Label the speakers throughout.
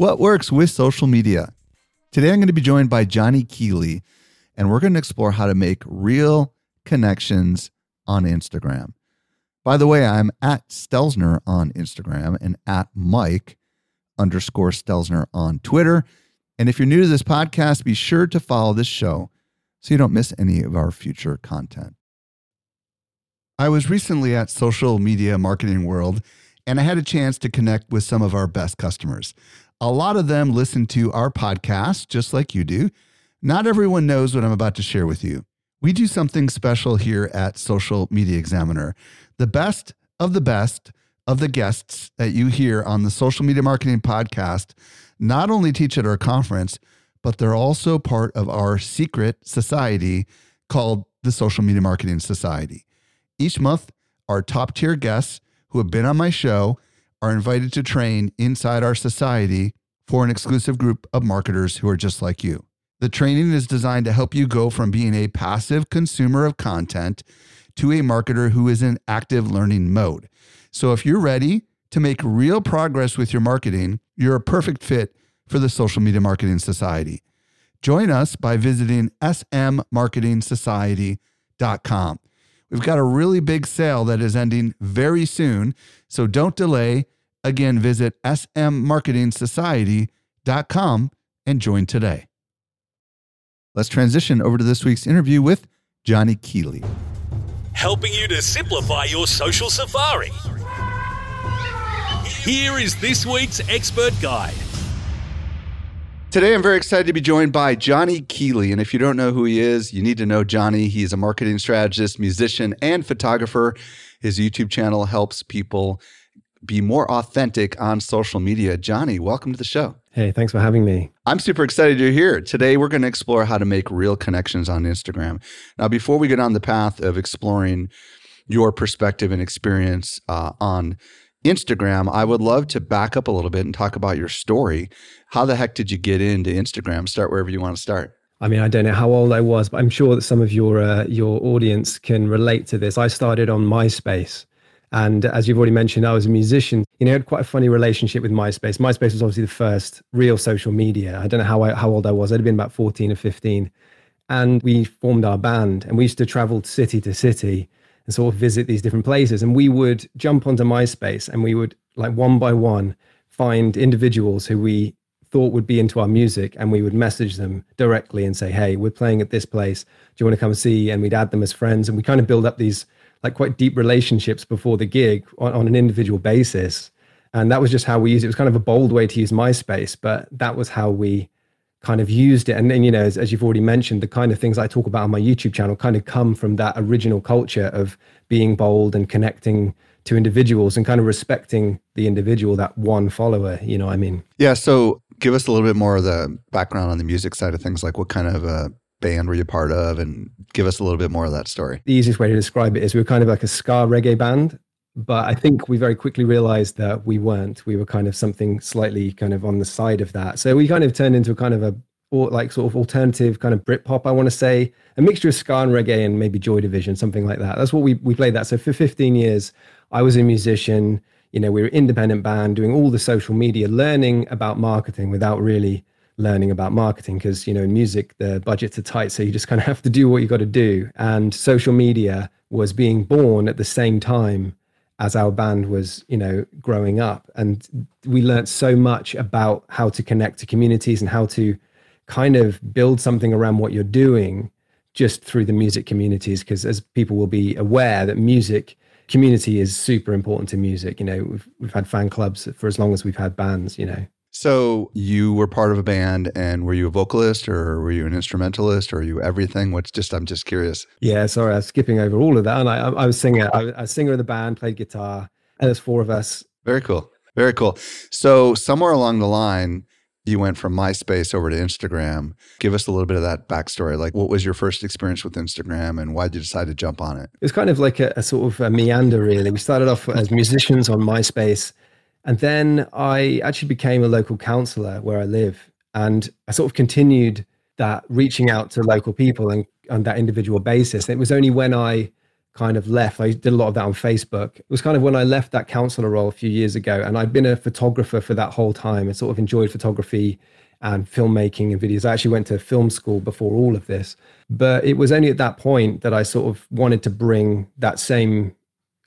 Speaker 1: what works with social media. Today, I'm going to be joined by Jonny Keeley, and we're going to explore how to make real connections on Instagram. By the way, I'm at Stelzner on Instagram and at Mike underscore Stelzner on Twitter. And if you're new to this podcast, be sure to follow this show so you don't miss any of our future content. I was recently at Social Media Marketing World and I had a chance to connect with some of our best customers. A lot of them listen to our podcast just like you do. Not everyone knows what I'm about to share with you. We do something special here at Social Media Examiner. The best of the best of the guests that you hear on the Social Media Marketing Podcast not only teach at our conference, but they're also part of our secret society called the Social Media Marketing Society. Each month, our top tier guests who have been on my show are invited to train inside our society for an exclusive group of marketers who are just like you. The training is designed to help you go from being a passive consumer of content to a marketer who is in active learning mode. So if you're ready to make real progress with your marketing, you're a perfect fit for the Social Media Marketing Society. Join us by visiting smmarketingsociety.com. We've got a really big sale that is ending very soon, so don't delay. Again, visit smmarketingsociety.com and join today. Let's transition over to this week's interview with Jonny Keeley.
Speaker 2: Helping you to simplify your social safari. Here is this week's expert guide.
Speaker 1: Today, I'm very excited to be joined by Jonny Keeley. And if you don't know who he is, you need to know Jonny. He's a marketing strategist, musician, and photographer. His YouTube channel helps people be more authentic on social media. Jonny, welcome to the show.
Speaker 3: Hey, thanks for having me.
Speaker 1: I'm super excited you're here. Today, we're going to explore how to make real connections on Instagram. Now, before we get on the path of exploring your perspective and experience uh, on Instagram, I would love to back up a little bit and talk about your story. How the heck did you get into Instagram? Start wherever you want to start.
Speaker 3: I mean, I don't know how old I was, but I'm sure that some of your uh, your audience can relate to this. I started on MySpace, and as you've already mentioned, I was a musician. You know, I had quite a funny relationship with MySpace. MySpace was obviously the first real social media. I don't know how I, how old I was. I'd have been about 14 or 15, and we formed our band, and we used to travel city to city and sort of visit these different places. And we would jump onto MySpace, and we would like one by one find individuals who we thought would be into our music and we would message them directly and say hey we're playing at this place do you want to come see and we'd add them as friends and we kind of build up these like quite deep relationships before the gig on, on an individual basis and that was just how we used it. It was kind of a bold way to use MySpace, but that was how we kind of used it. And then, you know, as, as, you've already mentioned, the kind of things I talk about on my YouTube channel kind of come from that original culture of being bold and connecting to individuals and kind of respecting the individual, that one follower, you know I mean?
Speaker 1: Yeah. So give us a little bit more of the background on the music side of things, like what kind of a band were you part of and give us a little bit more of that story.
Speaker 3: The easiest way to describe it is we were kind of like a ska reggae band but I think we very quickly realized that we weren't. We were kind of something slightly kind of on the side of that. So we kind of turned into a kind of a or like sort of alternative kind of Britpop, I want to say, a mixture of ska and reggae and maybe Joy Division, something like that. That's what we we played that. So for 15 years, I was a musician. You know, we were an independent band doing all the social media, learning about marketing without really learning about marketing because you know in music the budgets are tight so you just kind of have to do what you got to do and social media was being born at the same time as our band was, you know, growing up. And we learned so much about how to connect to communities and how to kind of build something around what you're doing just through the music communities. Because as people will be aware that music community is super important to music. You know, we've we've had fan clubs for as long as we've had bands, you know.
Speaker 1: So you were part of a band, and were you a vocalist, or were you an instrumentalist, or are you everything? What's just I'm just curious.
Speaker 3: Yeah, sorry, I was skipping over all of that, and I, I was singer. I was a singer of the band, played guitar, and there's four of us.
Speaker 1: Very cool, very cool. So somewhere along the line, you went from MySpace over to Instagram. Give us a little bit of that backstory. Like, what was your first experience with Instagram, and why did you decide to jump on it?
Speaker 3: It was kind of like a, a sort of a meander, really. We started off as musicians on MySpace and then I actually became a local councillor where I live. And I sort of continued that reaching out to local people and on that individual basis. And it was only when I kind of left, I did a lot of that on Facebook. It was kind of when I left that councillor role a few years ago. And I'd been a photographer for that whole time and sort of enjoyed photography and filmmaking and videos. I actually went to film school before all of this. But it was only at that point that I sort of wanted to bring that same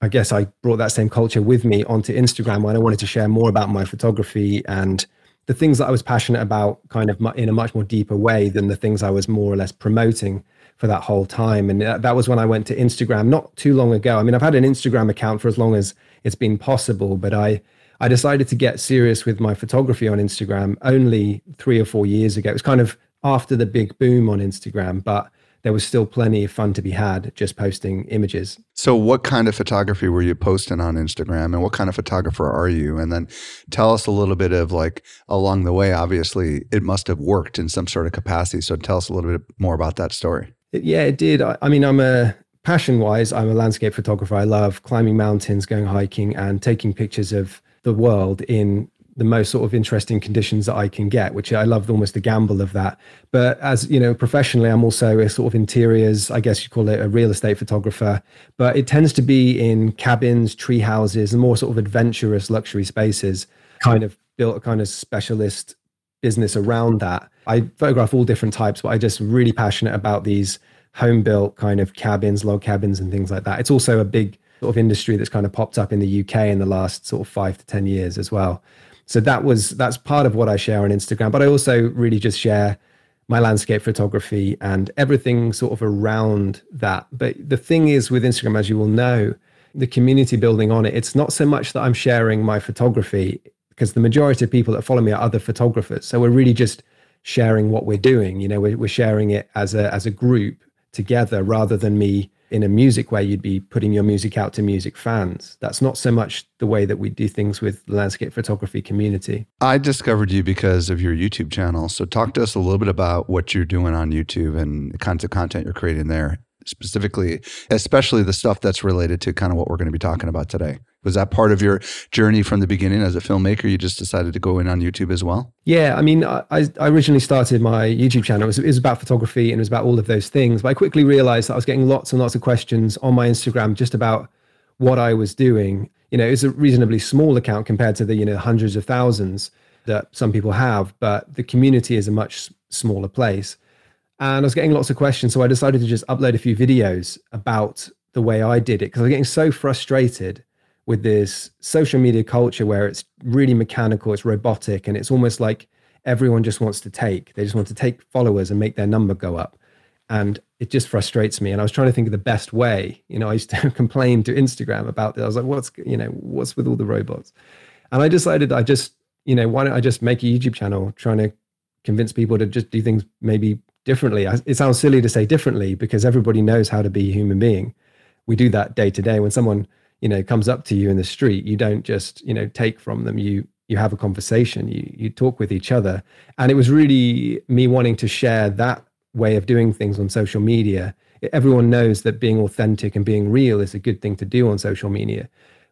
Speaker 3: I guess I brought that same culture with me onto Instagram when I wanted to share more about my photography and the things that I was passionate about kind of in a much more deeper way than the things I was more or less promoting for that whole time. And that was when I went to Instagram not too long ago. I mean, I've had an Instagram account for as long as it's been possible, but I I decided to get serious with my photography on Instagram only 3 or 4 years ago. It was kind of after the big boom on Instagram, but there was still plenty of fun to be had just posting images.
Speaker 1: So, what kind of photography were you posting on Instagram, and what kind of photographer are you? And then tell us a little bit of like along the way. Obviously, it must have worked in some sort of capacity. So, tell us a little bit more about that story.
Speaker 3: It, yeah, it did. I, I mean, I'm a passion wise, I'm a landscape photographer. I love climbing mountains, going hiking, and taking pictures of the world in the most sort of interesting conditions that I can get, which I love almost the gamble of that. But as you know, professionally, I'm also a sort of interiors, I guess you call it a real estate photographer, but it tends to be in cabins, tree houses, and more sort of adventurous luxury spaces, kind of built a kind of specialist business around that. I photograph all different types, but I just really passionate about these home built kind of cabins, log cabins, and things like that. It's also a big sort of industry that's kind of popped up in the UK in the last sort of five to 10 years as well so that was that's part of what I share on Instagram. But I also really just share my landscape photography and everything sort of around that. But the thing is with Instagram, as you will know, the community building on it, it's not so much that I'm sharing my photography because the majority of people that follow me are other photographers. So we're really just sharing what we're doing. You know, we're, we're sharing it as a as a group together rather than me in a music way, you'd be putting your music out to music fans. That's not so much the way that we do things with the landscape photography community.
Speaker 1: I discovered you because of your YouTube channel. So, talk to us a little bit about what you're doing on YouTube and the kinds of content you're creating there, specifically, especially the stuff that's related to kind of what we're going to be talking about today. Was that part of your journey from the beginning as a filmmaker? You just decided to go in on YouTube as well?
Speaker 3: Yeah, I mean, I, I originally started my YouTube channel. It was, it was, about photography and it was about all of those things. But I quickly realized that I was getting lots and lots of questions on my Instagram just about what I was doing. You know, it's a reasonably small account compared to the you know hundreds of thousands that some people have, but the community is a much smaller place. And I was getting lots of questions, so I decided to just upload a few videos about the way I did it because I was getting so frustrated with this social media culture where it's really mechanical, it's robotic, and it's almost like everyone just wants to take. They just want to take followers and make their number go up. And it just frustrates me. And I was trying to think of the best way. You know, I used to complain to Instagram about this. I was like, what's, you know, what's with all the robots? And I decided I just, you know, why don't I just make a YouTube channel trying to convince people to just do things maybe differently? It sounds silly to say differently because everybody knows how to be a human being. We do that day to day. When someone you know comes up to you in the street you don't just you know take from them. You you have a conversation. You you talk with each other. And it was really me wanting to share that way of doing things on social media. Everyone knows that being authentic and being real is a good thing to do on social media.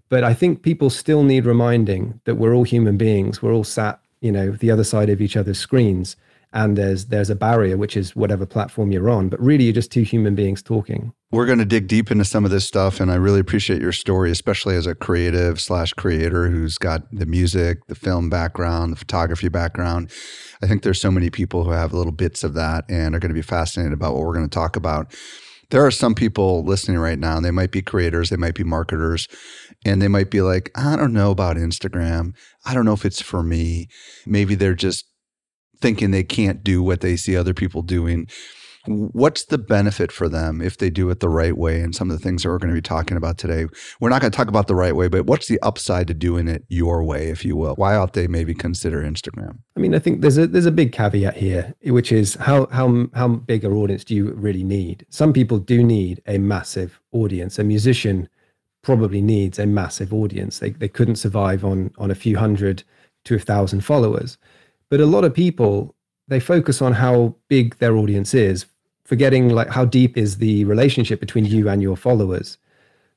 Speaker 3: But i think people still need reminding that we're all human beings. We're all sat you know the other side of each other's screens and there's there's a barrier which is whatever platform you're on but really you're just two human beings talking
Speaker 1: we're going to dig deep into some of this stuff and i really appreciate your story especially as a creative slash creator who's got the music the film background the photography background i think there's so many people who have little bits of that and are going to be fascinated about what we're going to talk about there are some people listening right now, and they might be creators, they might be marketers, and they might be like, I don't know about Instagram. I don't know if it's for me. Maybe they're just thinking they can't do what they see other people doing. What's the benefit for them if they do it the right way and some of the things that we're going to be talking about today? We're not going to talk about the right way but what's the upside to doing it your way if you will? Why ought they maybe consider instagram?
Speaker 3: I mean i think there's a there's a big caveat here which is how how how big an audience do you really need? Some people do need a massive audience. A musician probably needs a massive audience. They, they couldn't survive on on a few hundred to a thousand followers but a lot of people they focus on how big their audience is forgetting like how deep is the relationship between you and your followers.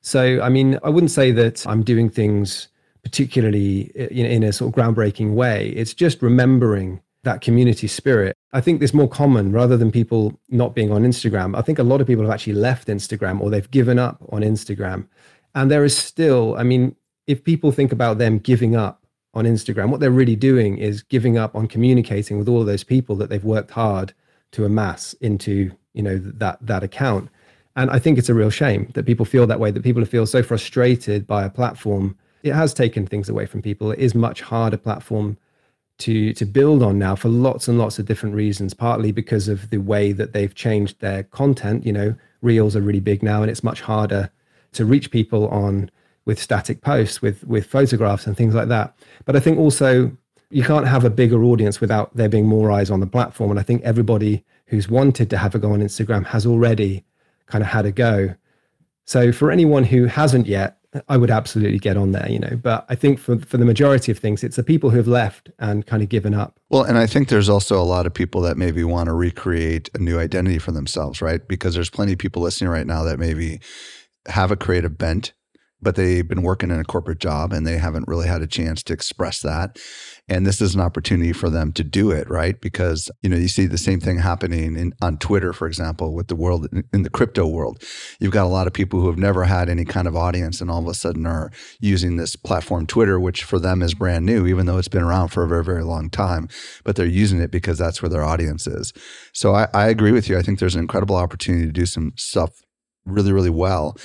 Speaker 3: So, I mean, I wouldn't say that I'm doing things particularly in, in a sort of groundbreaking way. It's just remembering that community spirit. I think this more common rather than people not being on Instagram. I think a lot of people have actually left Instagram or they've given up on Instagram. And there is still, I mean, if people think about them giving up on Instagram, what they're really doing is giving up on communicating with all of those people that they've worked hard to amass into you know that that account. And i think it's a real shame that people feel that way that people feel so frustrated by a platform. It has taken things away from people. It is much harder platform to to build on now for lots and lots of different reasons partly because of the way that they've changed their content. You know reels are really big now and it's much harder to reach people on with static posts with with photographs and things like that but i think also you can't have a bigger audience without there being more eyes on the platform. And I think everybody who's wanted to have a go on Instagram has already kind of had a go. So for anyone who hasn't yet, I would absolutely get on there, you know. But I think for for the majority of things, it's the people who have left and kind of given up.
Speaker 1: Well, and I think there's also a lot of people that maybe want to recreate a new identity for themselves, right? Because there's plenty of people listening right now that maybe have a creative bent but they've been working in a corporate job and they haven't really had a chance to express that. And this is an opportunity for them to do it, right? Because, you know, you see the same thing happening in, on Twitter, for example, with the world in the crypto world. You've got a lot of people who have never had any kind of audience and all of a sudden are using this platform Twitter, which for them is brand new, even though it's been around for a very, very long time, but they're using it because that's where their audience is. So I, I agree with you. I think there's an incredible opportunity to do some stuff really, really well.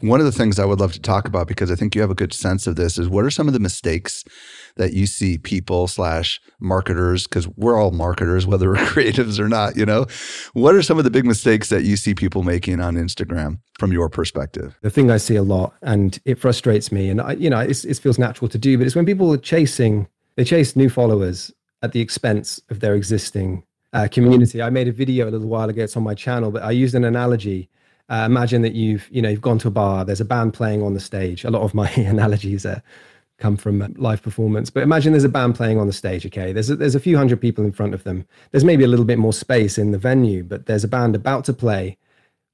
Speaker 1: One of the things I would love to talk about, because I think you have a good sense of this, is what are some of the mistakes that you see people slash marketers, because we're all marketers, whether we're creatives or not, you know? What are some of the big mistakes that you see people making on Instagram from your perspective?
Speaker 3: The thing I see a lot, and it frustrates me, and I, you know, it feels natural to do, but it's when people are chasing, they chase new followers at the expense of their existing uh, community. I made a video a little while ago. It's on my channel, but I used an analogy uh, imagine that you've you know you've gone to a bar. There's a band playing on the stage. A lot of my analogies uh, come from uh, live performance, but imagine there's a band playing on the stage. Okay, there's a, there's a few hundred people in front of them. There's maybe a little bit more space in the venue, but there's a band about to play.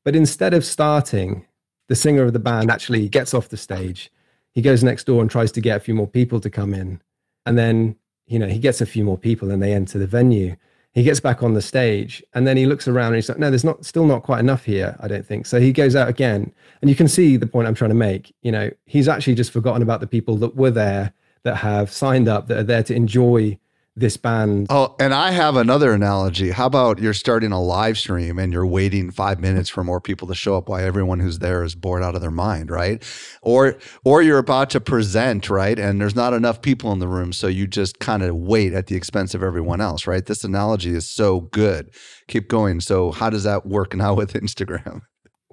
Speaker 3: But instead of starting, the singer of the band actually gets off the stage. He goes next door and tries to get a few more people to come in, and then you know he gets a few more people and they enter the venue he gets back on the stage and then he looks around and he's like no there's not still not quite enough here i don't think. So he goes out again and you can see the point i'm trying to make you know he's actually just forgotten about the people that were there that have signed up that are there to enjoy this band.
Speaker 1: Oh, and I have another analogy. How about you're starting a live stream and you're waiting five minutes for more people to show up while everyone who's there is bored out of their mind, right? Or or you're about to present, right? And there's not enough people in the room, so you just kind of wait at the expense of everyone else, right? This analogy is so good. Keep going. So how does that work now with Instagram?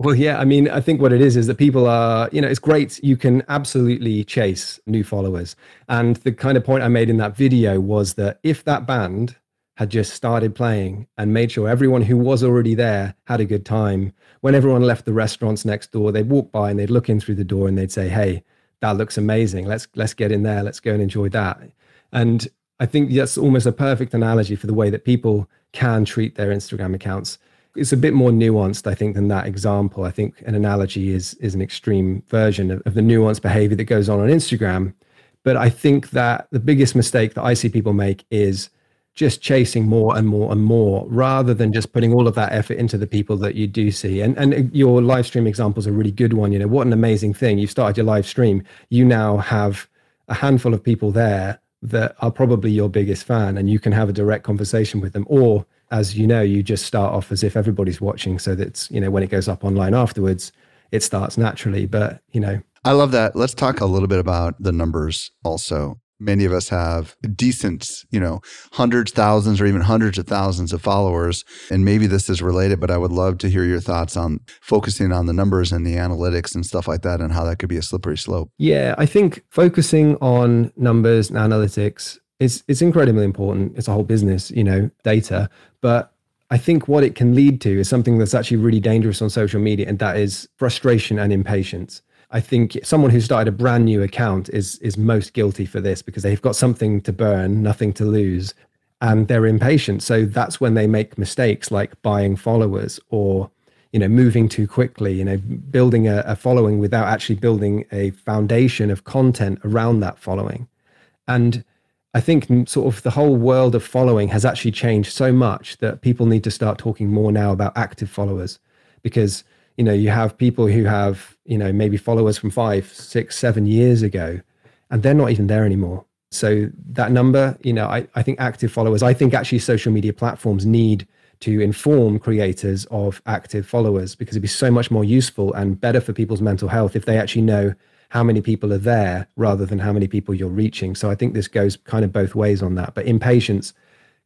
Speaker 3: Well, yeah, I mean, I think what it is is that people are, you know, it's great. You can absolutely chase new followers. And the kind of point I made in that video was that if that band had just started playing and made sure everyone who was already there had a good time, when everyone left the restaurants next door, they'd walk by and they'd look in through the door and they'd say, "Hey, that looks amazing. Let's let's get in there. Let's go and enjoy that." And I think that's almost a perfect analogy for the way that people can treat their Instagram accounts it's a bit more nuanced, I think, than that example. I think an analogy is is an extreme version of, of the nuanced behavior that goes on on Instagram. But I think that the biggest mistake that I see people make is just chasing more and more and more rather than just putting all of that effort into the people that you do see. And and your live stream example is a really good one. You know, what an amazing thing. You've started your live stream. You now have a handful of people there that are probably your biggest fan and you can have a direct conversation with them or as you know, you just start off as if everybody's watching, so that you know when it goes up online afterwards, it starts naturally. But you know,
Speaker 1: I love that. Let's talk a little bit about the numbers also many of us have decent, you know, hundreds, thousands, or even hundreds of thousands of followers. And maybe this is related, but I would love to hear your thoughts on focusing on the numbers and the analytics and stuff like that and how that could be a slippery slope.
Speaker 3: Yeah, I think focusing on numbers and analytics is it's incredibly important. It's a whole business, you know, data. But I think what it can lead to is something that's actually really dangerous on social media, and that is frustration and impatience. I think someone who started a brand new account is is most guilty for this because they've got something to burn, nothing to lose, and they're impatient. So that's when they make mistakes like buying followers or you know moving too quickly, you know building a, a following without actually building a foundation of content around that following. And I think sort of the whole world of following has actually changed so much that people need to start talking more now about active followers. Because you know you have people who have you know maybe followers from five six seven years ago and they're not even there anymore. So that number you know I, I think active followers i think actually social media platforms need to inform creators of active followers because it'd be so much more useful and better for people's mental health if they actually know how many people are there rather than how many people you're reaching so i think this goes kind of both ways on that but impatience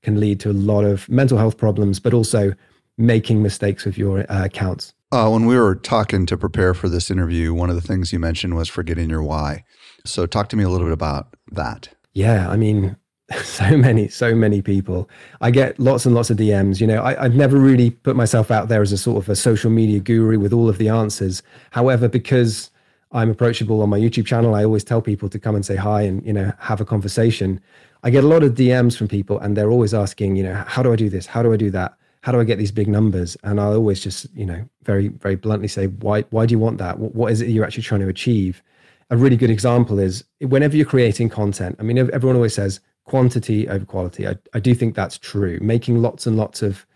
Speaker 3: can lead to a lot of mental health problems but also making mistakes with your uh, accounts
Speaker 1: uh, when we were talking to prepare for this interview, one of the things you mentioned was forgetting your why. So, talk to me a little bit about that.
Speaker 3: Yeah, I mean, so many, so many people. I get lots and lots of DMs. You know, I, have never really put myself out there as a sort of a social media guru with all of the answers. However, because I'm approachable on my YouTube channel, I always tell people to come and say hi and you know have a conversation. I get a lot of DMs from people, and they're always asking, you know, how do I do this? How do I do that? how do I get these big numbers? And I always just, you know, very, very bluntly say, why, why do you want that? what is it you're actually trying to achieve? A really good example is whenever you're creating content, I mean, everyone always says quantity over quality. I, I do think that's true. Making lots and lots of,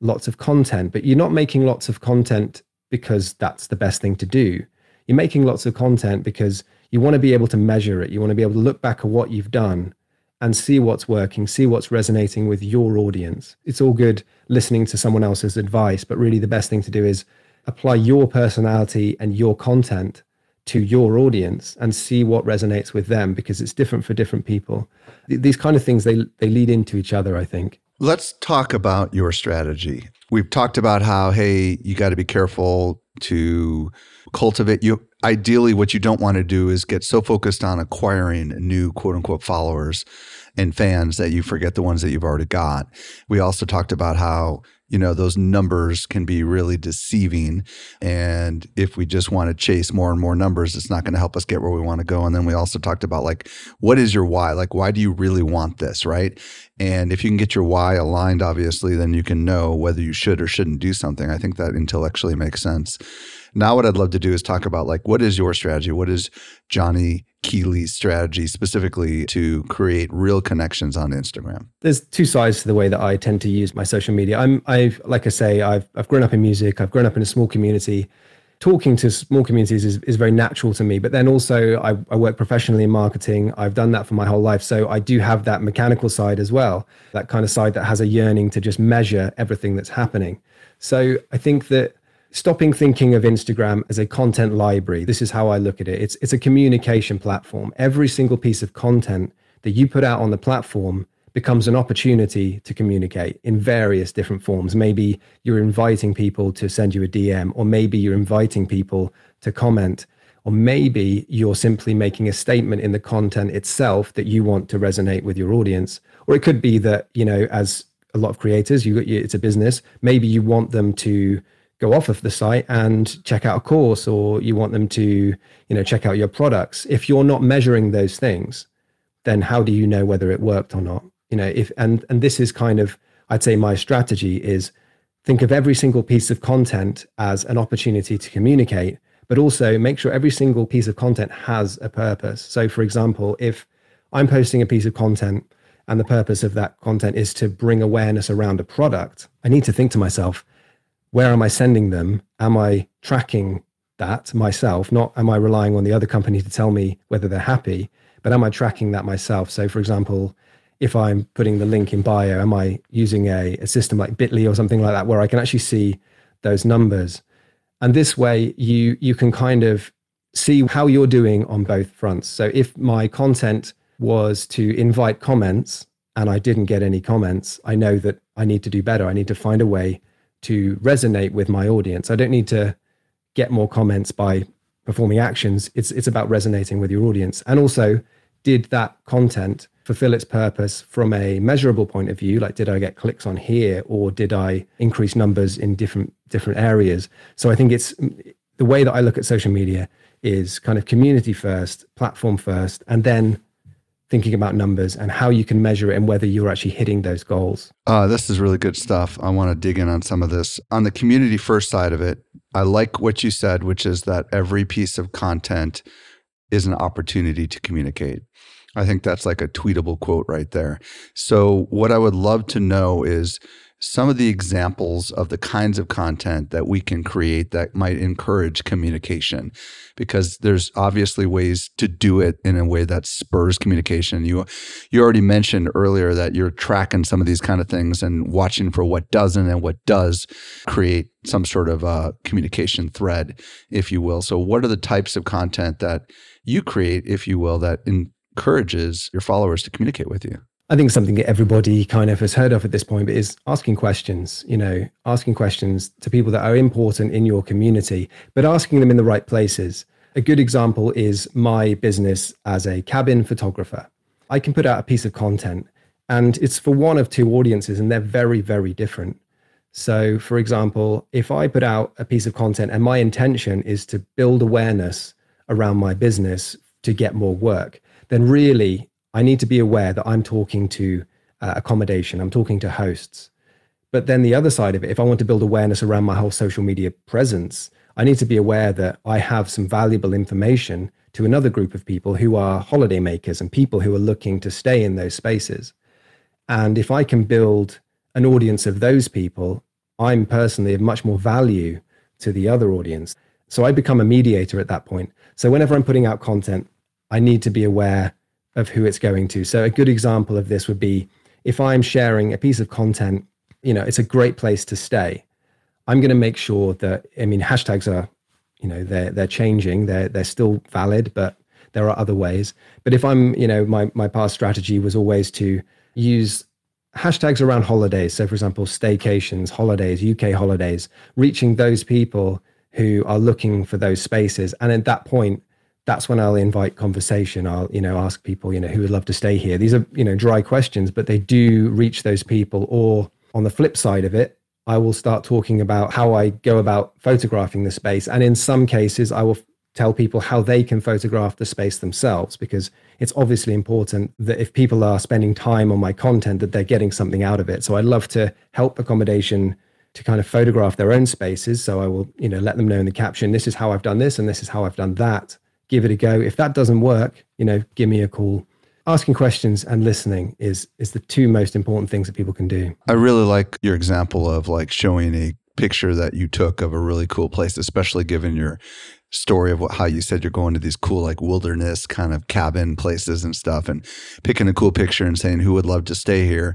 Speaker 3: lots of content, but you're not making lots of content because that's the best thing to do. You're making lots of content because you want to be able to measure it. You want to be able to look back at what you've done and see what's working, see what's resonating with your audience. It's all good listening to someone else's advice, but really the best thing to do is apply your personality and your content to your audience and see what resonates with them because it's different for different people. These kind of things they they lead into each other, I think.
Speaker 1: Let's talk about your strategy. We've talked about how hey, you got to be careful to cultivate you ideally what you don't want to do is get so focused on acquiring new quote unquote followers and fans that you forget the ones that you've already got. We also talked about how you know those numbers can be really deceiving and if we just want to chase more and more numbers it's not going to help us get where we want to go. And then we also talked about like what is your why? Like why do you really want this right? And if you can get your why aligned obviously then you can know whether you should or shouldn't do something. I think that intellectually makes sense now, what I'd love to do is talk about like what is your strategy? What is Jonny Keeley's strategy specifically to create real connections on Instagram?
Speaker 3: There's two sides to the way that I tend to use my social media. I'm, I've, like I say, I've, I've grown up in music. I've grown up in a small community. Talking to small communities is, is very natural to me. But then also, I, I work professionally in marketing. I've done that for my whole life. So I do have that mechanical side as well, that kind of side that has a yearning to just measure everything that's happening. So I think that stopping thinking of Instagram as a content library. This is how I look at it. It's it's a communication platform. Every single piece of content that you put out on the platform becomes an opportunity to communicate in various different forms. Maybe you're inviting people to send you a DM, or maybe you're inviting people to comment, or maybe you're simply making a statement in the content itself that you want to resonate with your audience. Or it could be that, you know, as a lot of creators, you got it's a business, maybe you want them to go off of the site and check out a course or you want them to you know check out your products. If you're not measuring those things then how do you know whether it worked or not? You know if and and this is kind of i'd say my strategy is think of every single piece of content as an opportunity to communicate but also make sure every single piece of content has a purpose. So for example if i'm posting a piece of content and the purpose of that content is to bring awareness around a product i need to think to myself where am I sending them? Am I tracking that myself? Not am I relying on the other company to tell me whether they're happy, but am I tracking that myself? So, for example, if I'm putting the link in bio, am I using a, a system like Bitly or something like that where I can actually see those numbers? And this way, you you can kind of see how you're doing on both fronts. So if my content was to invite comments and I didn't get any comments, I know that I need to do better. I need to find a way to resonate with my audience. I don't need to get more comments by performing actions. It's it's about resonating with your audience. And also, did that content fulfill its purpose from a measurable point of view? Like did I get clicks on here or did I increase numbers in different different areas? So I think it's the way that I look at social media is kind of community first, platform first, and then thinking about numbers and how you can measure it and whether you're actually hitting those goals.
Speaker 1: Uh, this is really good stuff. I want to dig in on some of this. On the community first side of it, I like what you said, which is that every piece of content is an opportunity to communicate. I think that's like a tweetable quote right there. So, what I would love to know is some of the examples of the kinds of content that we can create that might encourage communication because there's obviously ways to do it in a way that spurs communication. You you already mentioned earlier that you're tracking some of these kind of things and watching for what doesn't and what does create some sort of uh, communication thread if you will. So what are the types of content that you create if you will that encourages your followers to communicate with you
Speaker 3: I think something that everybody kind of has heard of at this point but is asking questions, you know, asking questions to people that are important in your community, but asking them in the right places. A good example is my business as a cabin photographer. I can put out a piece of content and it's for one of two audiences and they're very, very different. So, for example, if I put out a piece of content and my intention is to build awareness around my business to get more work, then really I need to be aware that I'm talking to uh, accommodation, I'm talking to hosts. But then the other side of it, if I want to build awareness around my whole social media presence, I need to be aware that I have some valuable information to another group of people who are holiday makers and people who are looking to stay in those spaces. And if I can build an audience of those people, I'm personally of much more value to the other audience. So I become a mediator at that point. So whenever I'm putting out content, I need to be aware of who it's going to. So a good example of this would be if I'm sharing a piece of content, you know, it's a great place to stay. I'm going to make sure that I mean hashtags are, you know, they're they're changing. They're they're still valid, but there are other ways. But if I'm, you know, my my past strategy was always to use hashtags around holidays. So for example, staycations, holidays, UK holidays, reaching those people who are looking for those spaces. And at that point, that's when I'll invite conversation. I'll, you know, ask people, you know, who would love to stay here. These are, you know, dry questions, but they do reach those people. Or on the flip side of it, I will start talking about how I go about photographing the space. And in some cases, I will tell people how they can photograph the space themselves because it's obviously important that if people are spending time on my content that they're getting something out of it so i love to help accommodation to kind of photograph their own spaces so i will you know let them know in the caption this is how i've done this and this is how i've done that give it a go. If that doesn't work, you know, give me a call. Asking questions and listening is is the two most important things that people can do.
Speaker 1: I really like your example of like showing a picture that you took of a really cool place, especially given your story of what, how you said you're going to these cool like wilderness kind of cabin places and stuff and picking a cool picture and saying who would love to stay here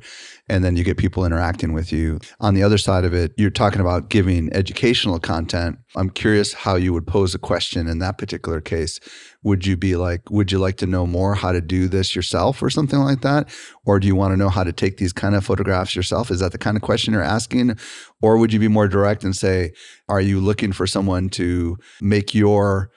Speaker 1: and then you get people interacting with you. On the other side of it you're talking about giving educational content. I'm curious how you would pose a question in that particular case. Would you be like would you like to know more how to do this yourself or something like that? Or do you want to know how to take these kind of photographs yourself? Is that the kind of question you're asking? Or would you be more direct and say are you looking for someone to make your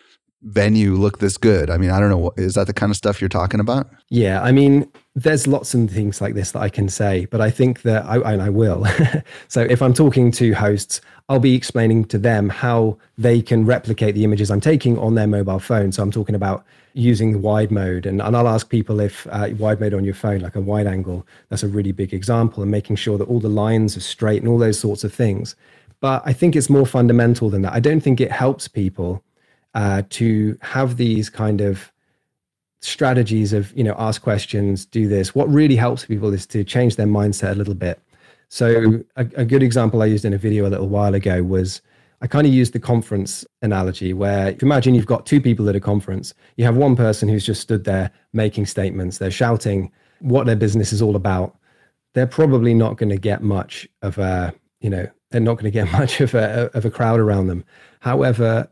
Speaker 1: venue look this good i mean i don't know is that the kind of stuff you're talking about
Speaker 3: yeah i mean there's lots of things like this that i can say but i think that i and i will so if i'm talking to hosts I'll be explaining to them how they can replicate the images I'm taking on their mobile phone. So I'm talking about using the wide mode, and, and I'll ask people if uh, wide mode on your phone, like a wide angle, that's a really big example, and making sure that all the lines are straight and all those sorts of things. But I think it's more fundamental than that. I don't think it helps people uh, to have these kind of strategies of you know ask questions do this. What really helps people is to change their mindset a little bit. So a, a good example I used in a video a little while ago was I kind of used the conference analogy where if you imagine you've got two people at a conference, you have one person who's just stood there making statements, they're shouting what their business is all about, they're probably not going to get much of a, you know, they're not going to get much of a, of a crowd around them. However,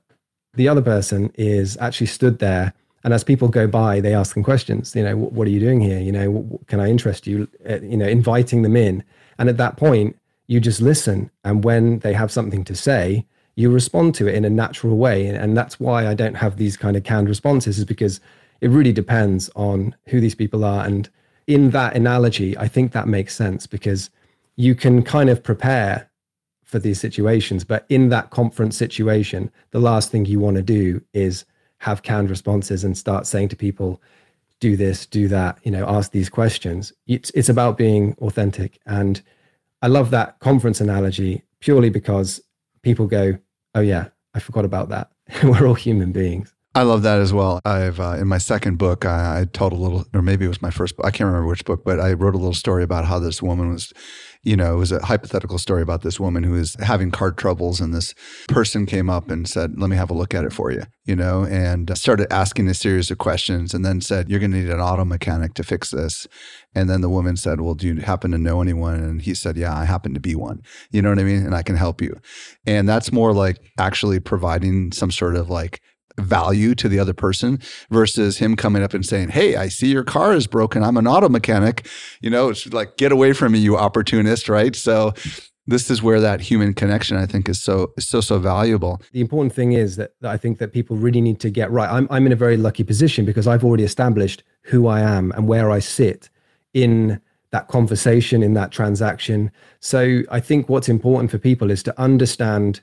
Speaker 3: the other person is actually stood there and as people go by they ask them questions you know what are you doing here? You know can i interest you? Uh, you know inviting them in. And at that point you just listen and when they have something to say you respond to it in a natural way. And that's why i don't have these kind of canned responses is because it really depends on who these people are. And in that analogy i think that makes sense because you can kind of prepare for these situations. But in that conference situation, the last thing you want to do is have canned responses and start saying to people, do this, do that, you know, ask these questions. It's, it's about being authentic. And I love that conference analogy purely because people go, oh, yeah, I forgot about that. We're all human beings.
Speaker 1: I love that as well. I've uh, in my second book, I, I, told a little, or maybe it was my first book. I can't remember which book, but I wrote a little story about how this woman was, you know, it was a hypothetical story about this woman who was having card troubles, and this person came up and said, "Let me have a look at it for you," you know, and started asking a series of questions, and then said, "You're going to need an auto mechanic to fix this." And then the woman said, "Well, do you happen to know anyone?" And he said, "Yeah, I happen to be one." You know what I mean? And I can help you. And that's more like actually providing some sort of like value to the other person versus him coming up and saying, Hey, I see your car is broken. I'm an auto mechanic. You know, it's like, get away from me, you opportunist, right? So this is where that human connection I think is so so so valuable.
Speaker 3: The important thing is that, that I think that people really need to get right. I'm I'm in a very lucky position because I've already established who I am and where I sit in that conversation in that transaction. So I think what's important for people is to understand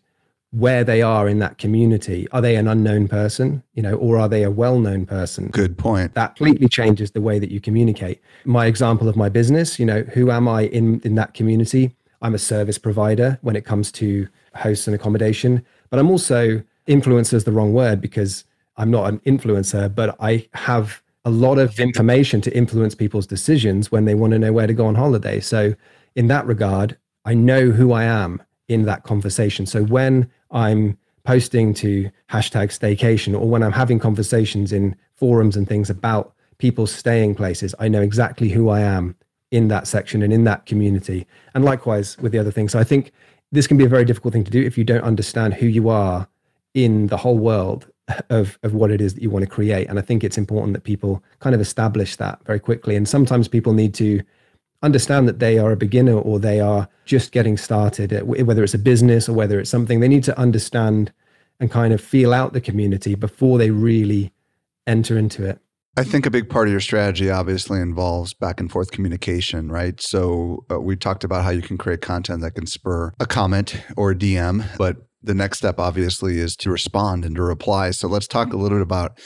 Speaker 3: where they are in that community. Are they an unknown person, you know, or are they a well-known person?
Speaker 1: Good point.
Speaker 3: That completely changes the way that you communicate. My example of my business, you know, who am I in in that community? I'm a service provider when it comes to hosts and accommodation, but I'm also influencer is the wrong word because I'm not an influencer, but I have a lot of information to influence people's decisions when they want to know where to go on holiday. So in that regard, I know who I am in that conversation. So when I'm posting to hashtag staycation or when I'm having conversations in forums and things about people staying places, I know exactly who I am in that section and in that community. And likewise with the other things. So I think this can be a very difficult thing to do if you don't understand who you are in the whole world of, of what it is that you want to create. And I think it's important that people kind of establish that very quickly. And sometimes people need to understand that they are a beginner or they are just getting started, uh, whether it's a business or whether it's something, they need to understand and kind of feel out the community before they really enter into it.
Speaker 1: I think a big part of your strategy obviously involves back and forth communication, right? So uh, we talked about how you can create content that can spur a comment or a DM, but the next step obviously is to respond and to reply. So let's talk a little bit about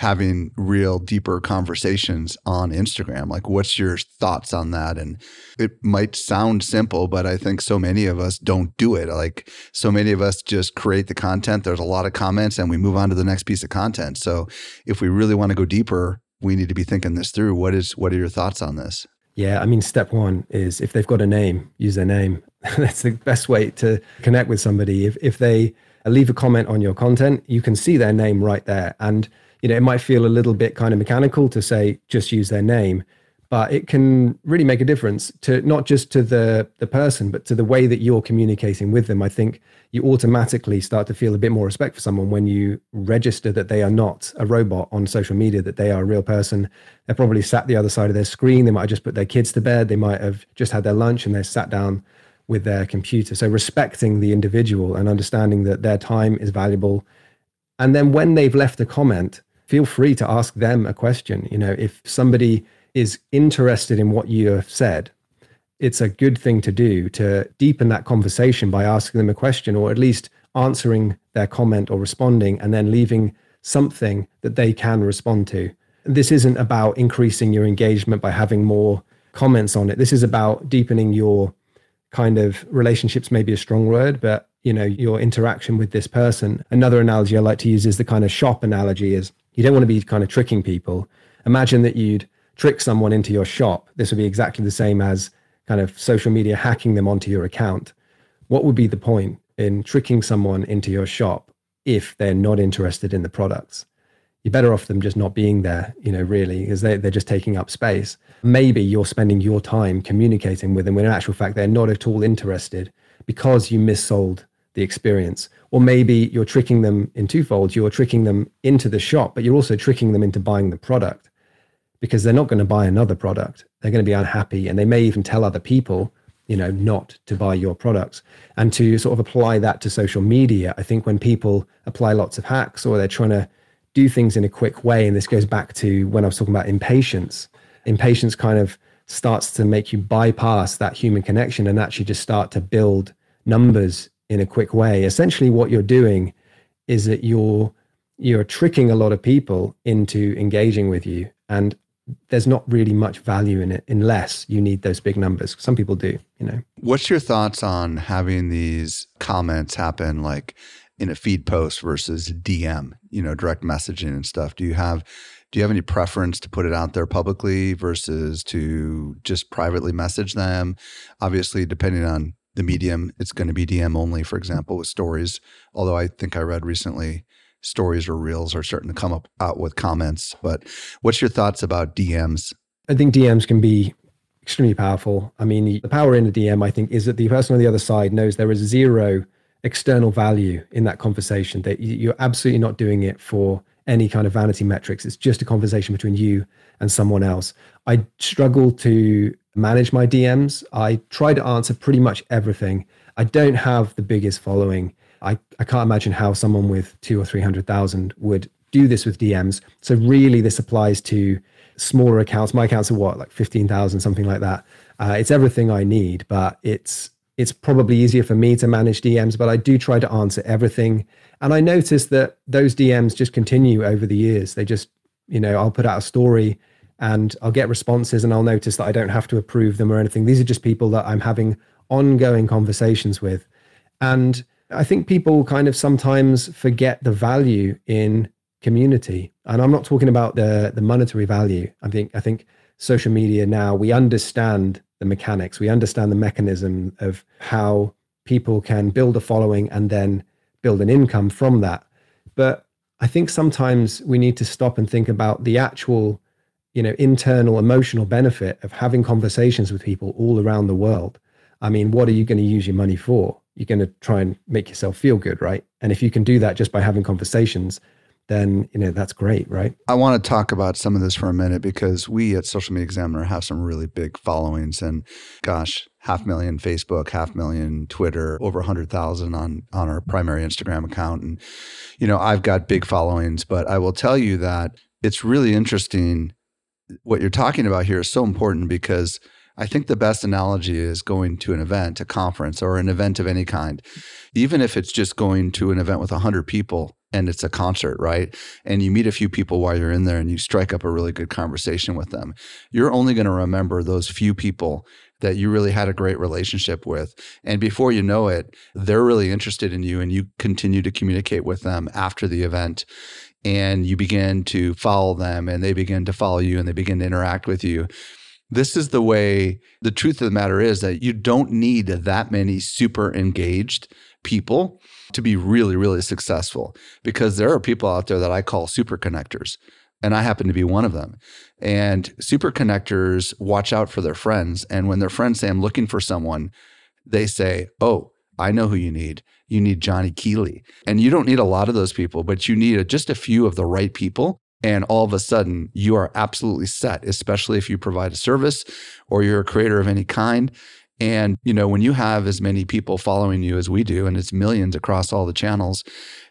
Speaker 1: having real deeper conversations on Instagram. Like, what's your thoughts on that? And it might sound simple, but I think so many of us don't do it. Like, so many of us just create the content. There's a lot of comments and we move on to the next piece of content. So, if we really want to go deeper, we need to be thinking this through. What is what are your thoughts on this?
Speaker 3: Yeah, I mean, step one is if they've got a name, use their name. That's the best way to connect with somebody. If if they leave a comment on your content, you can see their name right there. And you know, it might feel a little bit kind of mechanical to say just use their name, but it can really make a difference to not just to the the person, but to the way that you're communicating with them. I think you automatically start to feel a bit more respect for someone when you register that they are not a robot on social media, that they are a real person. They're probably sat the other side of their screen. They might have just put their kids to bed. They might have just had their lunch and they're sat down with their computer. So respecting the individual and understanding that their time is valuable. And then when they've left a comment, feel free to ask them a question. You know, if somebody is interested in what you have said, it's a good thing to do to deepen that conversation by asking them a question or at least answering their comment or responding and then leaving something that they can respond to. This isn't about increasing your engagement by having more comments on it. This is about deepening your kind of relationships, maybe a strong word, but you know, your interaction with this person. Another analogy I like to use is the kind of shop analogy is you don't want to be kind of tricking people. Imagine that you'd trick someone into your shop. This would be exactly the same as kind of social media hacking them onto your account. What would be the point in tricking someone into your shop if they're not interested in the products? you're better off them just not being there, you know, really, because they, they're just taking up space. Maybe you're spending your time communicating with them when in actual fact they're not at all interested because you missold the experience. Or maybe you're tricking them in twofold. You're tricking them into the shop, but you're also tricking them into buying the product because they're not going to buy another product. They're going to be unhappy and they may even tell other people, you know, not to buy your products. And to sort of apply that to social media, I think when people apply lots of hacks or they're trying to do things in a quick way. And this goes back to when I was talking about impatience. Impatience kind of starts to make you bypass that human connection and actually just start to build numbers in a quick way. Essentially, what you're doing is that you're you're tricking a lot of people into engaging with you, and there's not really much value in it unless you need those big numbers. Some people do, you know.
Speaker 1: What's your thoughts on having these comments happen like in a feed post versus DM, you know, direct messaging and stuff? Do you have do you have any preference to put it out there publicly versus to just privately message them? Obviously, depending on the medium, it's going to be DM only, for example, with stories. Although I think I read recently stories or reels are starting to come up out with comments. But what's your thoughts about DMs?
Speaker 3: I think DMs can be extremely powerful. I mean, the power in a DM, I think, is that the person on the other side knows there is zero external value in that conversation that you're absolutely not doing it for any kind of vanity metrics it's just a conversation between you and someone else i struggle to manage my dms i try to answer pretty much everything. I don't have the biggest following. I, I can't imagine how someone with two or three hundred thousand would do this with dms so really this applies to smaller accounts. My accounts are what like 15000 something like that. Uh, it's everything i need but it's it's probably easier for me to manage DMs, but I do try to answer everything. And I notice that those DMs just continue over the years. They just, you know, I'll put out a story and I'll get responses and I'll notice that I don't have to approve them or anything. These are just people that I'm having ongoing conversations with. And I think people kind of sometimes forget the value in community. And I'm not talking about the the monetary value. I think I think social media now we understand the mechanics. We understand the mechanism of how people can build a following and then build an income from that. But I think sometimes we need to stop and think about the actual, you know, internal emotional benefit of having conversations with people all around the world. I mean, what are you going to use your money for? You're going to try and make yourself feel good, right? And if you can do that just by having conversations, then you know that's great, right?
Speaker 1: I want to talk about some of this for a minute because we at Social Media Examiner have some really big followings, and gosh, half million Facebook, half million Twitter, over hundred thousand on on our primary Instagram account, and you know I've got big followings, but I will tell you that it's really interesting. What you're talking about here is so important because I think the best analogy is going to an event, a conference, or an event of any kind. Even if it's just going to an event with 100 people and it's a concert, right? And you meet a few people while you're in there and you strike up a really good conversation with them. You're only going to remember those few people that you really had a great relationship with. And before you know it, they're really interested in you and you continue to communicate with them after the event and you begin to follow them and they begin to follow you and they begin to interact with you. This is the way the truth of the matter is that you don't need that many super engaged people to be really, really successful because there are people out there that I call super connectors. And I happen to be one of them. And super connectors watch out for their friends. And when their friends say, I'm looking for someone, they say, Oh, I know who you need. You need Jonny Keeley. And you don't need a lot of those people, but you need just a few of the right people. And all of a sudden, you are absolutely set, especially if you provide a service or you're a creator of any kind. And, you know, when you have as many people following you as we do, and it's millions across all the channels,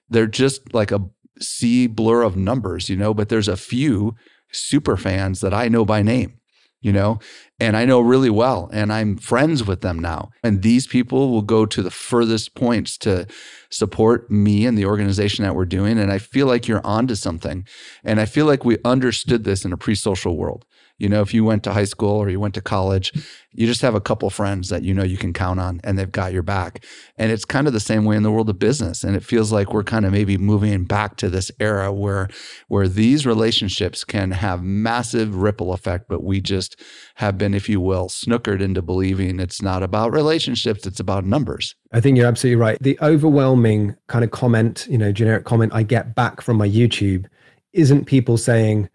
Speaker 1: they're just like a sea blur of numbers, you know, but there's a few super fans that I know by name, you know, and I know really well, and I'm friends with them now. And these people will go to the furthest points to support me and the organization that we're doing. And I feel like you're onto something. And I feel like we understood this in a pre social world. You know, if you went to high school or you went to college, you just have a couple friends that you know you can count on and they've got your back. And it's kind of the same way in the world of business. And it feels like we're kind of maybe moving back to this era where where these relationships can have massive ripple effect, but we just have been, if you will, snookered into believing it's not about relationships, it's about numbers.
Speaker 3: I think you're absolutely right. The overwhelming kind of comment, you know, generic comment I get back from my YouTube isn't people saying,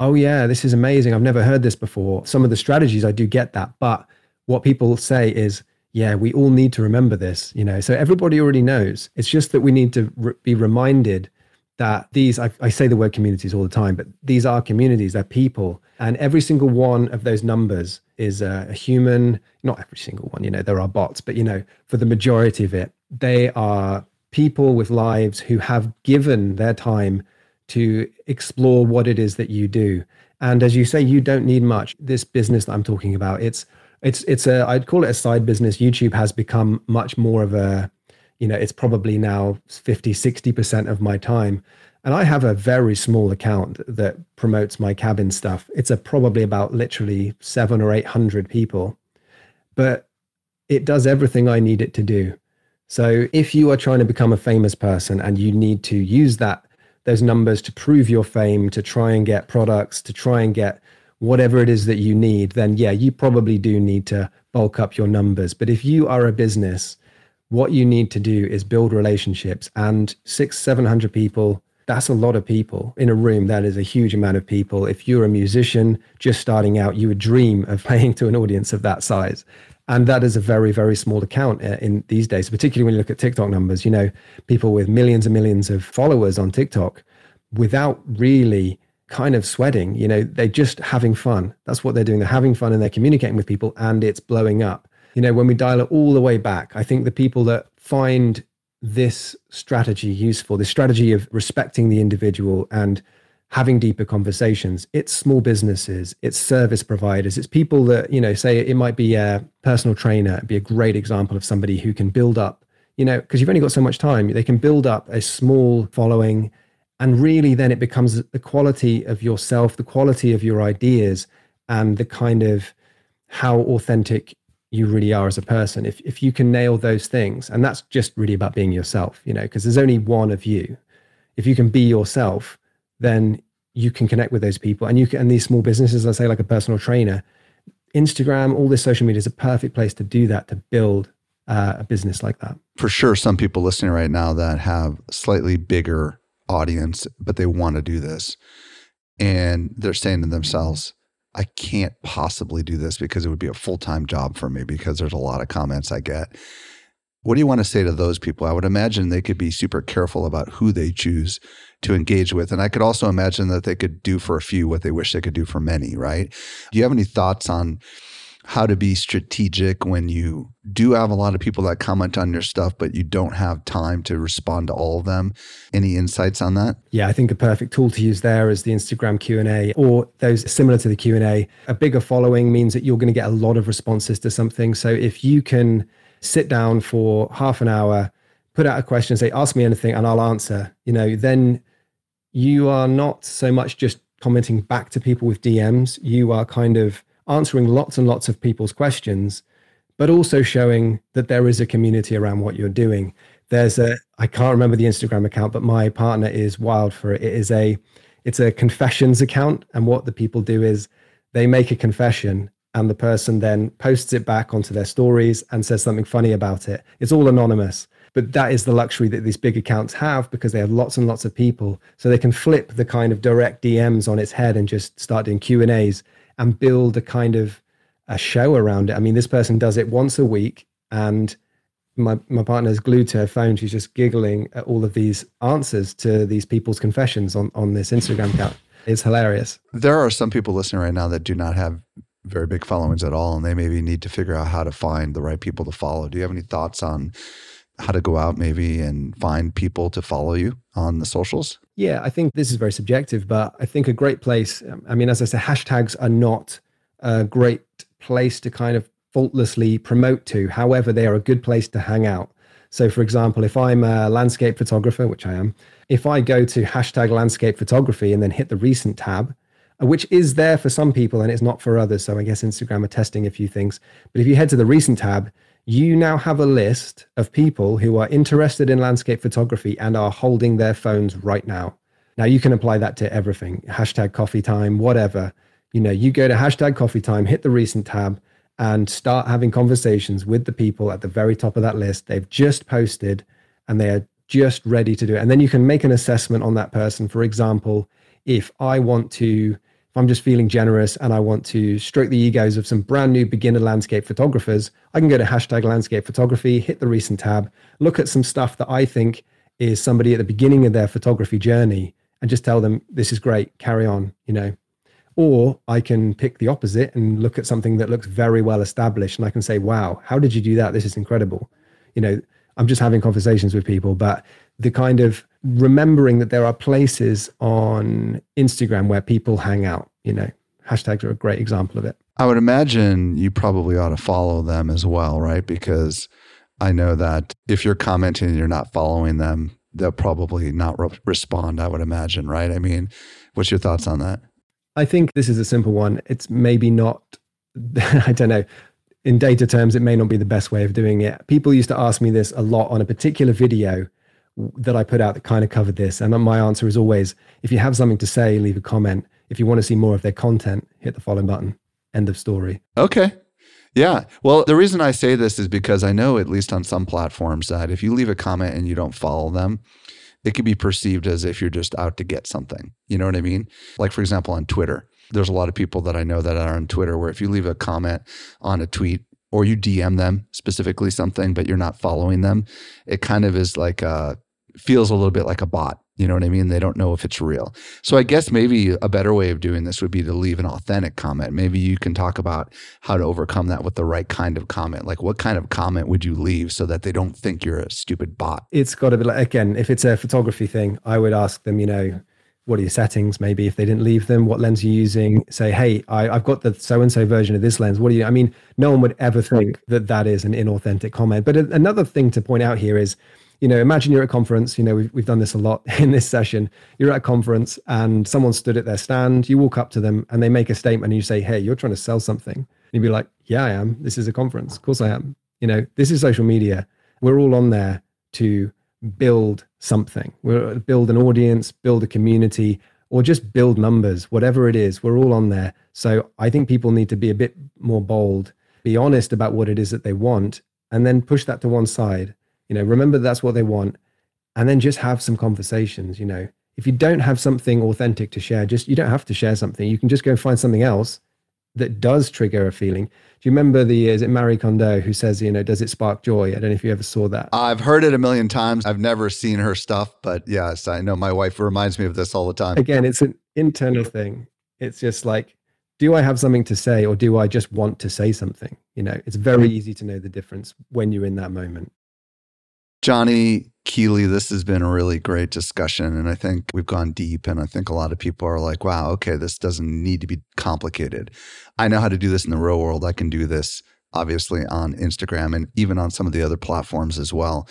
Speaker 3: oh, yeah, this is amazing. I've never heard this before. Some of the strategies, I do get that. But what people say is, yeah, we all need to remember this, you know. So everybody already knows. It's just that we need to re- be reminded that these, I, I, say the word communities all the time, but these are communities, they're people. And every single one of those numbers is a, a human, not every single one, you know, there are bots, but, you know, for the majority of it, they are people with lives who have given their time to explore what it is that you do. And as you say, you don't need much. This business that I'm talking about, it's it's it's a I'd call it a side business. YouTube has become much more of a, you know, it's probably now 50, 60% of my time. And I have a very small account that promotes my cabin stuff. It's a probably about literally seven or eight hundred people. But it does everything I need it to do. So if you are trying to become a famous person and you need to use that those numbers to prove your fame, to try and get products, to try and get whatever it is that you need, then yeah, you probably do need to bulk up your numbers. But if you are a business, what you need to do is build relationships and six, 700 people. That's a lot of people in a room. That is a huge amount of people. If you're a musician just starting out, you would dream of playing to an audience of that size and that is a very very small account uh, in these days particularly when you look at tiktok numbers. You know people with millions and millions of followers on tiktok without really kind of sweating you know they're just having fun. That's what they're doing. They're having fun and they're communicating with people and it's blowing up. You know when we dial it all the way back i think the people that find this strategy useful this strategy of respecting the individual and having deeper conversations. It's small businesses, it's service providers, it's people that, you know, say it might be a personal trainer, It'd be a great example of somebody who can build up, you know, because you've only got so much time, they can build up a small following. And really, then it becomes the quality of yourself, the quality of your ideas, and the kind of how authentic you really are as a person. If, if you can nail those things, and that's just really about being yourself, you know, because there's only one of you. If you can be yourself, then you can connect with those people. And you can and these small businesses i say like a personal trainer instagram all this social media is a perfect place to do that to build uh, a business like that.
Speaker 1: For sure some people listening right now that have slightly bigger audience but they want to do this and they're saying to themselves i can't possibly do this because it would be a full-time job for me because there's a lot of comments i get. What do you want to say to those people? I would imagine they could be super careful about who they choose to engage with. And I could also imagine that they could do for a few what they wish they could do for many, right? Do you have any thoughts on how to be strategic when you do have a lot of people that comment on your stuff but you don't have time to respond to all of them any insights on that
Speaker 3: yeah i think a perfect tool to use there is the instagram q&a or those similar to the q&a a bigger following means that you're going to get a lot of responses to something so if you can sit down for half an hour, put out a question, say, ask me anything, and I'll answer, you know, then you are not so much just commenting back to people with DMs. You are kind of answering lots and lots of people's questions, but also showing that there is a community around what you're doing. There's a, I can't remember the Instagram account, but my partner is wild for it. It is a, it's a confessions account. And what the people do is they make a confession and the person then posts it back onto their stories and says something funny about it. It's all anonymous. But that is the luxury that these big accounts have because they have lots and lots of people. So they can flip the kind of direct DMs on its head and just start doing Q and A's and build a kind of a show around it. I mean, this person does it once a week and my, my partner's glued to her phone. She's just giggling at all of these answers to these people's confessions on, on this Instagram account. It's hilarious.
Speaker 1: There are some people listening right now that do not have very big followings at all, and they maybe need to figure out how to find the right people to follow. Do you have any thoughts on how to go out maybe and find people to follow you on the socials?
Speaker 3: Yeah, I think this is very subjective, but I think a great place. Um, I mean, as I said, hashtags are not a great place to kind of faultlessly promote to. However, they are a good place to hang out. So, for example, if I'm a landscape photographer, which I am, if I go to hashtag landscape photography and then hit the recent tab, uh, which is there for some people and it's not for others. So I guess Instagram are testing a few things. But if you head to the recent tab, you now have a list of people who are interested in landscape photography and are holding their phones right now. Now you can apply that to everything hashtag coffee time, whatever. You know, you go to hashtag coffee time, hit the recent tab, and start having conversations with the people at the very top of that list. They've just posted and they are just ready to do it. And then you can make an assessment on that person. For example, if I want to, if I'm just feeling generous and I want to stroke the egos of some brand new beginner landscape photographers, I can go to hashtag landscape photography, hit the recent tab, look at some stuff that I think is somebody at the beginning of their photography journey and just tell them, this is great, carry on, you know. Or I can pick the opposite and look at something that looks very well established and I can say, wow, how did you do that? This is incredible. You know, I'm just having conversations with people, but the kind of remembering that there are places on Instagram where people hang out, you know, hashtags are a great example of it.
Speaker 1: I would imagine you probably ought to follow them as well, right? Because I know that if you're commenting and you're not following them, they'll probably not re- respond, I would imagine, right? I mean, what's your thoughts on that?
Speaker 3: I think this is a simple one. It's maybe not, I don't know, in data terms, it may not be the best way of doing it. People used to ask me this a lot on a particular video that I put out that kind of covered this. And my answer is always if you have something to say, leave a comment. If you want to see more of their content, hit the follow button. End of story.
Speaker 1: Okay. Yeah. Well, the reason I say this is because I know, at least on some platforms, that if you leave a comment and you don't follow them, it can be perceived as if you're just out to get something. You know what I mean? Like, for example, on Twitter, there's a lot of people that I know that are on Twitter where if you leave a comment on a tweet or you DM them specifically something, but you're not following them, it kind of is like a, feels a little bit like a bot. You know what I mean? They don't know if it's real. So I guess maybe a better way of doing this would be to leave an authentic comment. Maybe you can talk about how to overcome that with the right kind of comment. Like what kind of comment would you leave so that they don't think you're a stupid bot?
Speaker 3: It's got to be like, again, if it's a photography thing, I would ask them, you know, what are your settings? Maybe if they didn't leave them, what lens are you using? Say, hey, I, have got the so and so version of this lens. What do you? I mean, no one would ever think that that is an inauthentic comment. But another thing to point out here is, you know, imagine you're at a conference. You know, we've we've done this a lot in this session. You're at a conference and someone stood at their stand. You walk up to them and they make a statement and you say, hey, you're trying to sell something. And you'd be like, yeah, I am. This is a conference. Of course I am. You know, this is social media. We're all on there to build something. We're uh, build an audience, build a community, or just build numbers, whatever it is, we're all on there. So I think people need to be a bit more bold, be honest about what it is that they want, and then push that to one side. You know, remember that's what they want, and then just have some conversations. You know, if you don't have something authentic to share, just you don't have to share something. You can just go and find something else that does trigger a feeling. Do you remember the is it Marie Kondo who says, you know, does it spark joy? I don't know if you ever saw that.
Speaker 1: I've heard it a million times. I've never seen her stuff, but yes, I know my wife reminds me of this all the time.
Speaker 3: Again, it's an internal thing. It's just like, do I have something to say or do I just want to say something? You know, it's very mm. easy to know the difference when you're in that moment.
Speaker 1: Jonny Keeley, this has been a really great discussion. And I think we've gone deep. And I think a lot of people are like, wow, okay, this doesn't need to be complicated. I know how to do this in the real world. I can do this obviously on Instagram and even on some of the other platforms as well.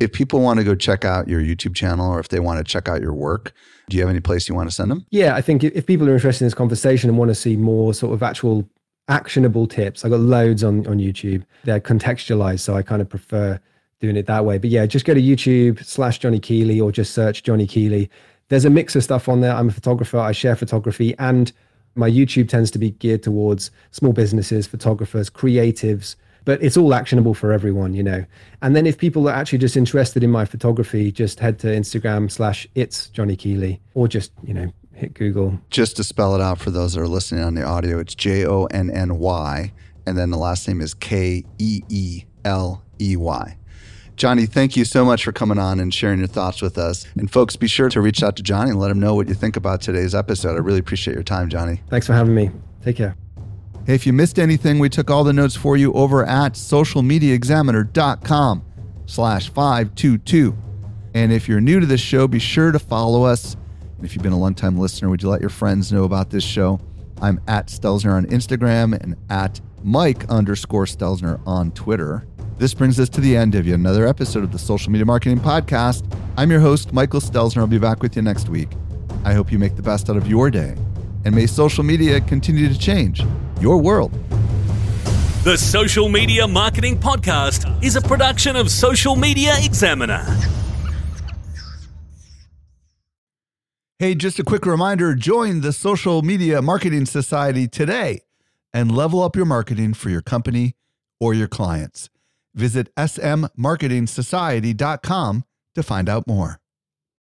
Speaker 1: If people want to go check out your YouTube channel or if they want to check out your work, do you have any place you want to send them?
Speaker 3: Yeah, I think if people are interested in this conversation and want to see more sort of actual actionable tips, I've got loads on on YouTube. They're contextualized, so I kind of prefer doing it that way. But yeah, just go to YouTube slash Jonny Keeley or just search Jonny Keeley. There's a mix of stuff on there. I'm a photographer. I share photography and my YouTube tends to be geared towards small businesses, photographers, creatives, but it's all actionable for everyone, you know. And then if people are actually just interested in my photography, just head to Instagram slash it's Jonny Keeley or just, you know, hit Google.
Speaker 1: Just to spell it out for those that are listening on the audio, it's J O N N Y. And then the last name is K E E L E Y. Jonny, thank you so much for coming on and sharing your thoughts with us. And folks, be sure to reach out to Jonny and let him know what you think about today's episode. I really appreciate your time, Jonny.
Speaker 3: Thanks for having me. Take care.
Speaker 1: Hey, if you missed anything, we took all the notes for you over at socialmediaexaminer.com slash 522. And if you're new to this show, be sure to follow us. And if you've been a long-time listener, would you let your friends know about this show? I'm at Stelzner on Instagram and at Mike underscore Stelzner on Twitter. This brings us to the end of yet another episode of the Social Media Marketing Podcast. I'm your host, Michael Stelzner. I'll be back with you next week. I hope you make the best out of your day. And may social media continue to change your world.
Speaker 2: The Social Media Marketing Podcast is a production of Social Media Examiner.
Speaker 1: Hey, just a quick reminder join the Social Media Marketing Society today and level up your marketing for your company or your clients. Visit smmarketingsociety.com to find out more.